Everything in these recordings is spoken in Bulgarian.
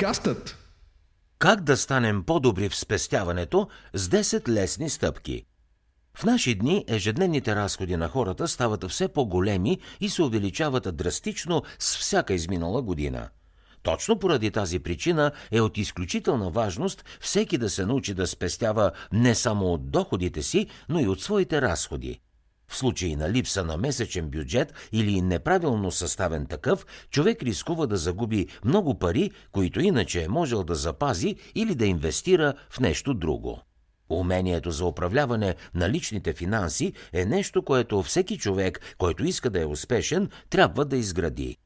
Подкастът Как да станем по-добри в спестяването с 10 лесни стъпки? В наши дни ежедневните разходи на хората стават все по-големи и се увеличават драстично с всяка изминала година. Точно поради тази причина е от изключителна важност всеки да се научи да спестява не само от доходите си, но и от своите разходи. В случай на липса на месечен бюджет или неправилно съставен такъв, човек рискува да загуби много пари, които иначе е можел да запази или да инвестира в нещо друго. Умението за управляване на личните финанси е нещо, което всеки човек, който иска да е успешен, трябва да изгради.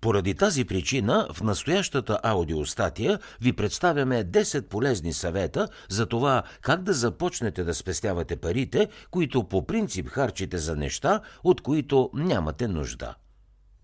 Поради тази причина в настоящата аудиостатия ви представяме 10 полезни съвета за това как да започнете да спестявате парите, които по принцип харчите за неща, от които нямате нужда.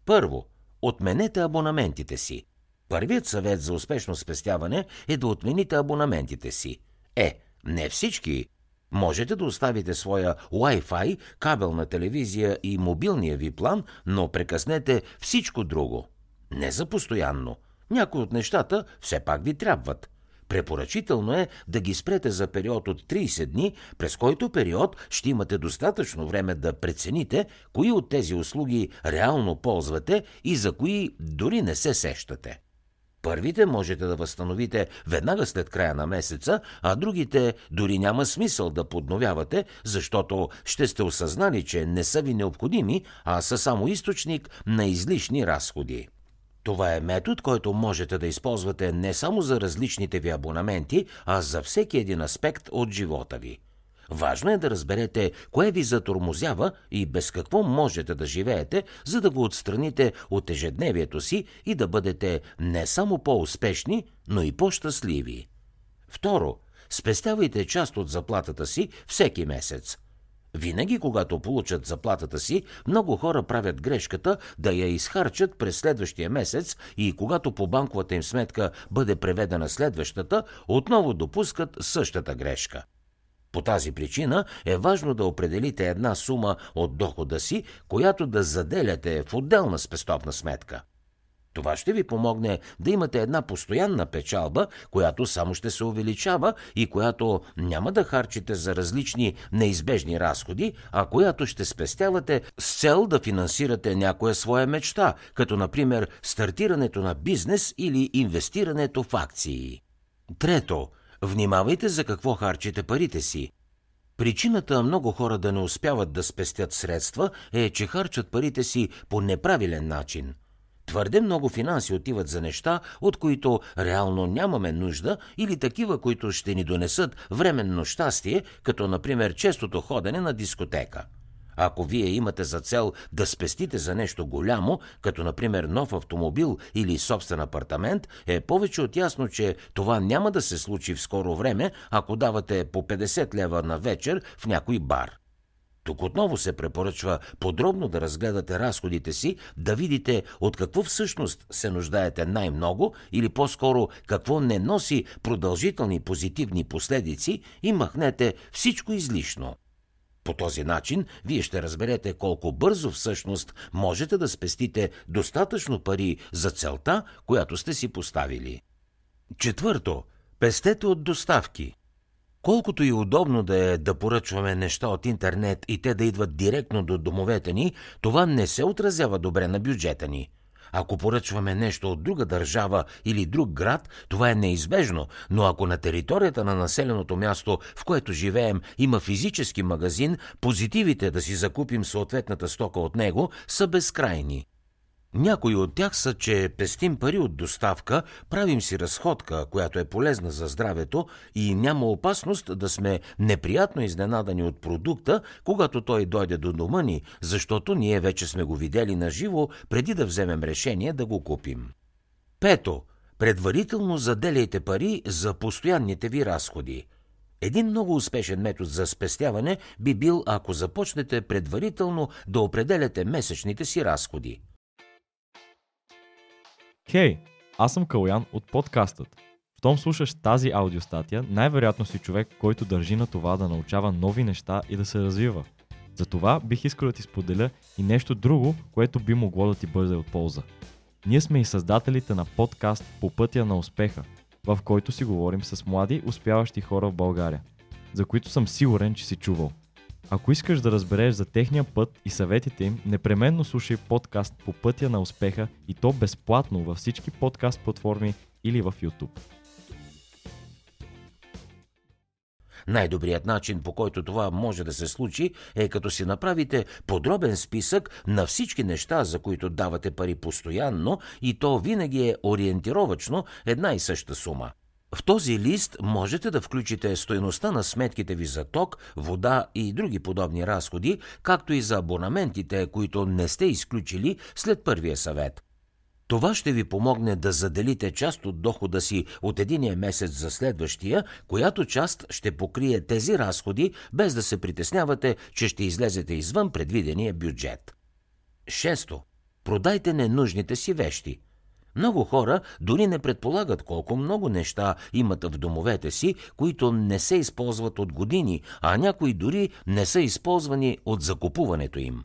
Първо, отменете абонаментите си. Първият съвет за успешно спестяване е да отмените абонаментите си. Е, не всички. Можете да оставите своя Wi-Fi, кабелна телевизия и мобилния ви план, но прекъснете всичко друго. Не за постоянно. Някои от нещата все пак ви трябват. Препоръчително е да ги спрете за период от 30 дни, през който период ще имате достатъчно време да прецените кои от тези услуги реално ползвате и за кои дори не се сещате. Първите можете да възстановите веднага след края на месеца, а другите дори няма смисъл да подновявате, защото ще сте осъзнали, че не са ви необходими, а са само източник на излишни разходи. Това е метод, който можете да използвате не само за различните ви абонаменти, а за всеки един аспект от живота ви. Важно е да разберете кое ви затормозява и без какво можете да живеете, за да го отстраните от ежедневието си и да бъдете не само по-успешни, но и по-щастливи. Второ, спестявайте част от заплатата си всеки месец. Винаги, когато получат заплатата си, много хора правят грешката да я изхарчат през следващия месец и когато по банковата им сметка бъде преведена следващата, отново допускат същата грешка. По тази причина е важно да определите една сума от дохода си, която да заделяте в отделна спестовна сметка. Това ще ви помогне да имате една постоянна печалба, която само ще се увеличава и която няма да харчите за различни неизбежни разходи, а която ще спестявате с цел да финансирате някоя своя мечта, като например стартирането на бизнес или инвестирането в акции. Трето, внимавайте за какво харчите парите си. Причината много хора да не успяват да спестят средства е, че харчат парите си по неправилен начин – Твърде много финанси отиват за неща, от които реално нямаме нужда или такива, които ще ни донесат временно щастие, като например честото ходене на дискотека. Ако вие имате за цел да спестите за нещо голямо, като например нов автомобил или собствен апартамент, е повече от ясно, че това няма да се случи в скоро време, ако давате по 50 лева на вечер в някой бар. Тук отново се препоръчва подробно да разгледате разходите си, да видите от какво всъщност се нуждаете най-много или по-скоро какво не носи продължителни позитивни последици и махнете всичко излишно. По този начин вие ще разберете колко бързо всъщност можете да спестите достатъчно пари за целта, която сте си поставили. Четвърто, пестете от доставки – Колкото и удобно да е да поръчваме неща от интернет и те да идват директно до домовете ни, това не се отразява добре на бюджета ни. Ако поръчваме нещо от друга държава или друг град, това е неизбежно, но ако на територията на населеното място, в което живеем, има физически магазин, позитивите да си закупим съответната стока от него са безкрайни. Някои от тях са, че пестим пари от доставка, правим си разходка, която е полезна за здравето и няма опасност да сме неприятно изненадани от продукта, когато той дойде до дома ни, защото ние вече сме го видели на живо, преди да вземем решение да го купим. Пето. Предварително заделяйте пари за постоянните ви разходи. Един много успешен метод за спестяване би бил, ако започнете предварително да определяте месечните си разходи. Хей, аз съм Калян от подкастът. Щом слушаш тази аудиостатия, най-вероятно си човек, който държи на това да научава нови неща и да се развива. Затова бих искал да ти споделя и нещо друго, което би могло да ти бъде от полза. Ние сме и създателите на подкаст По пътя на успеха, в който си говорим с млади, успяващи хора в България, за които съм сигурен, че си чувал. Ако искаш да разбереш за техния път и съветите им, непременно слушай подкаст По пътя на успеха и то безплатно във всички подкаст платформи или в YouTube. Най-добрият начин, по който това може да се случи, е като си направите подробен списък на всички неща, за които давате пари постоянно и то винаги е ориентировачно една и съща сума. В този лист можете да включите стоеността на сметките ви за ток, вода и други подобни разходи, както и за абонаментите, които не сте изключили след първия съвет. Това ще ви помогне да заделите част от дохода си от единия месец за следващия, която част ще покрие тези разходи, без да се притеснявате, че ще излезете извън предвидения бюджет. Шесто. Продайте ненужните си вещи. Много хора дори не предполагат колко много неща имат в домовете си, които не се използват от години, а някои дори не са използвани от закупуването им.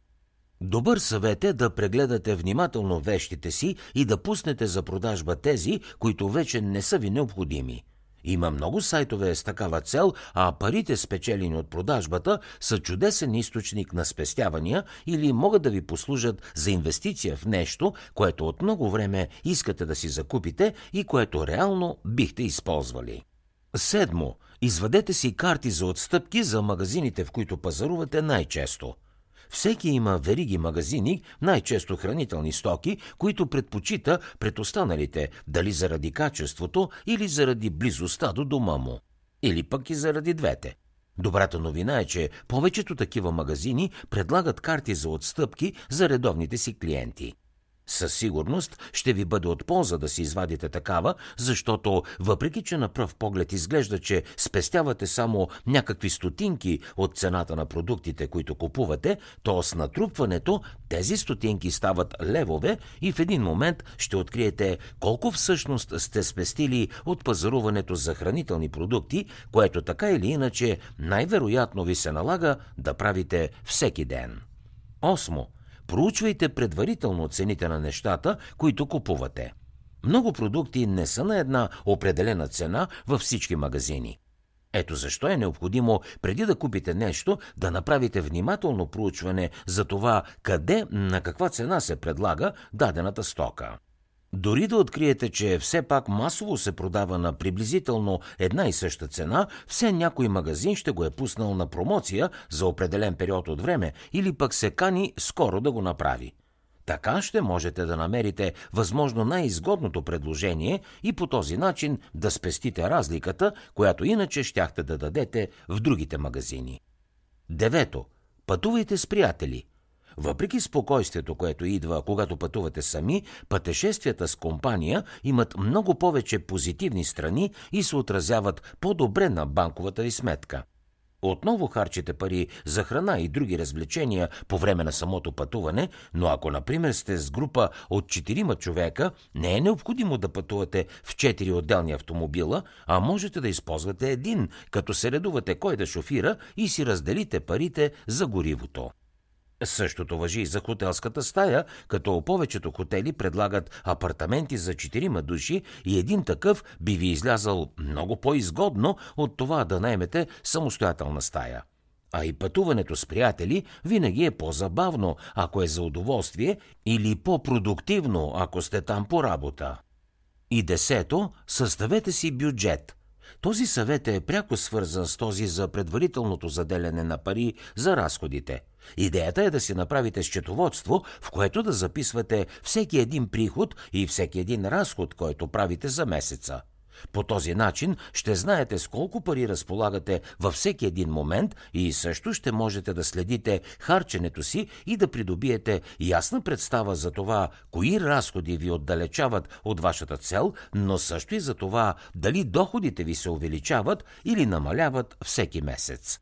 Добър съвет е да прегледате внимателно вещите си и да пуснете за продажба тези, които вече не са ви необходими. Има много сайтове с такава цел, а парите спечелени от продажбата са чудесен източник на спестявания или могат да ви послужат за инвестиция в нещо, което от много време искате да си закупите и което реално бихте използвали. Седмо. Извадете си карти за отстъпки за магазините, в които пазарувате най-често – всеки има вериги магазини, най-често хранителни стоки, които предпочита пред останалите, дали заради качеството или заради близостта до дома му. Или пък и заради двете. Добрата новина е, че повечето такива магазини предлагат карти за отстъпки за редовните си клиенти – със сигурност ще ви бъде от полза да си извадите такава, защото въпреки, че на пръв поглед изглежда, че спестявате само някакви стотинки от цената на продуктите, които купувате, то с натрупването тези стотинки стават левове и в един момент ще откриете колко всъщност сте спестили от пазаруването за хранителни продукти, което така или иначе най-вероятно ви се налага да правите всеки ден. Осмо – проучвайте предварително цените на нещата, които купувате. Много продукти не са на една определена цена във всички магазини. Ето защо е необходимо, преди да купите нещо, да направите внимателно проучване за това къде, на каква цена се предлага дадената стока. Дори да откриете, че все пак масово се продава на приблизително една и съща цена, все някой магазин ще го е пуснал на промоция за определен период от време или пък се кани скоро да го направи. Така ще можете да намерите възможно най-изгодното предложение и по този начин да спестите разликата, която иначе щяхте да дадете в другите магазини. Девето. Пътувайте с приятели – въпреки спокойствието, което идва, когато пътувате сами, пътешествията с компания имат много повече позитивни страни и се отразяват по-добре на банковата ви сметка. Отново харчите пари за храна и други развлечения по време на самото пътуване, но ако, например, сте с група от четирима човека, не е необходимо да пътувате в четири отделни автомобила, а можете да използвате един, като се редувате кой да шофира и си разделите парите за горивото. Същото въжи и за хотелската стая, като повечето хотели предлагат апартаменти за четирима души и един такъв би ви излязал много по-изгодно от това да наймете самостоятелна стая. А и пътуването с приятели винаги е по-забавно, ако е за удоволствие, или по-продуктивно, ако сте там по работа. И десето, съставете си бюджет. Този съвет е пряко свързан с този за предварителното заделяне на пари за разходите – Идеята е да си направите счетоводство, в което да записвате всеки един приход и всеки един разход, който правите за месеца. По този начин ще знаете с колко пари разполагате във всеки един момент и също ще можете да следите харченето си и да придобиете ясна представа за това, кои разходи ви отдалечават от вашата цел, но също и за това дали доходите ви се увеличават или намаляват всеки месец.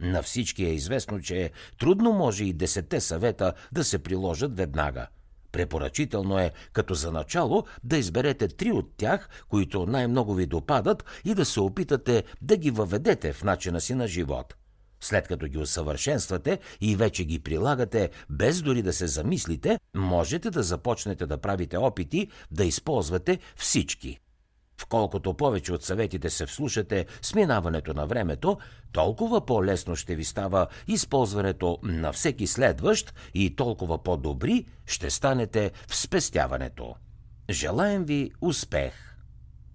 На всички е известно, че трудно може и десетте съвета да се приложат веднага. Препоръчително е, като за начало, да изберете три от тях, които най-много ви допадат и да се опитате да ги въведете в начина си на живот. След като ги усъвършенствате и вече ги прилагате, без дори да се замислите, можете да започнете да правите опити да използвате всички. Вколкото повече от съветите се вслушате с минаването на времето, толкова по-лесно ще ви става използването на всеки следващ и толкова по-добри ще станете в спестяването. Желаем ви успех!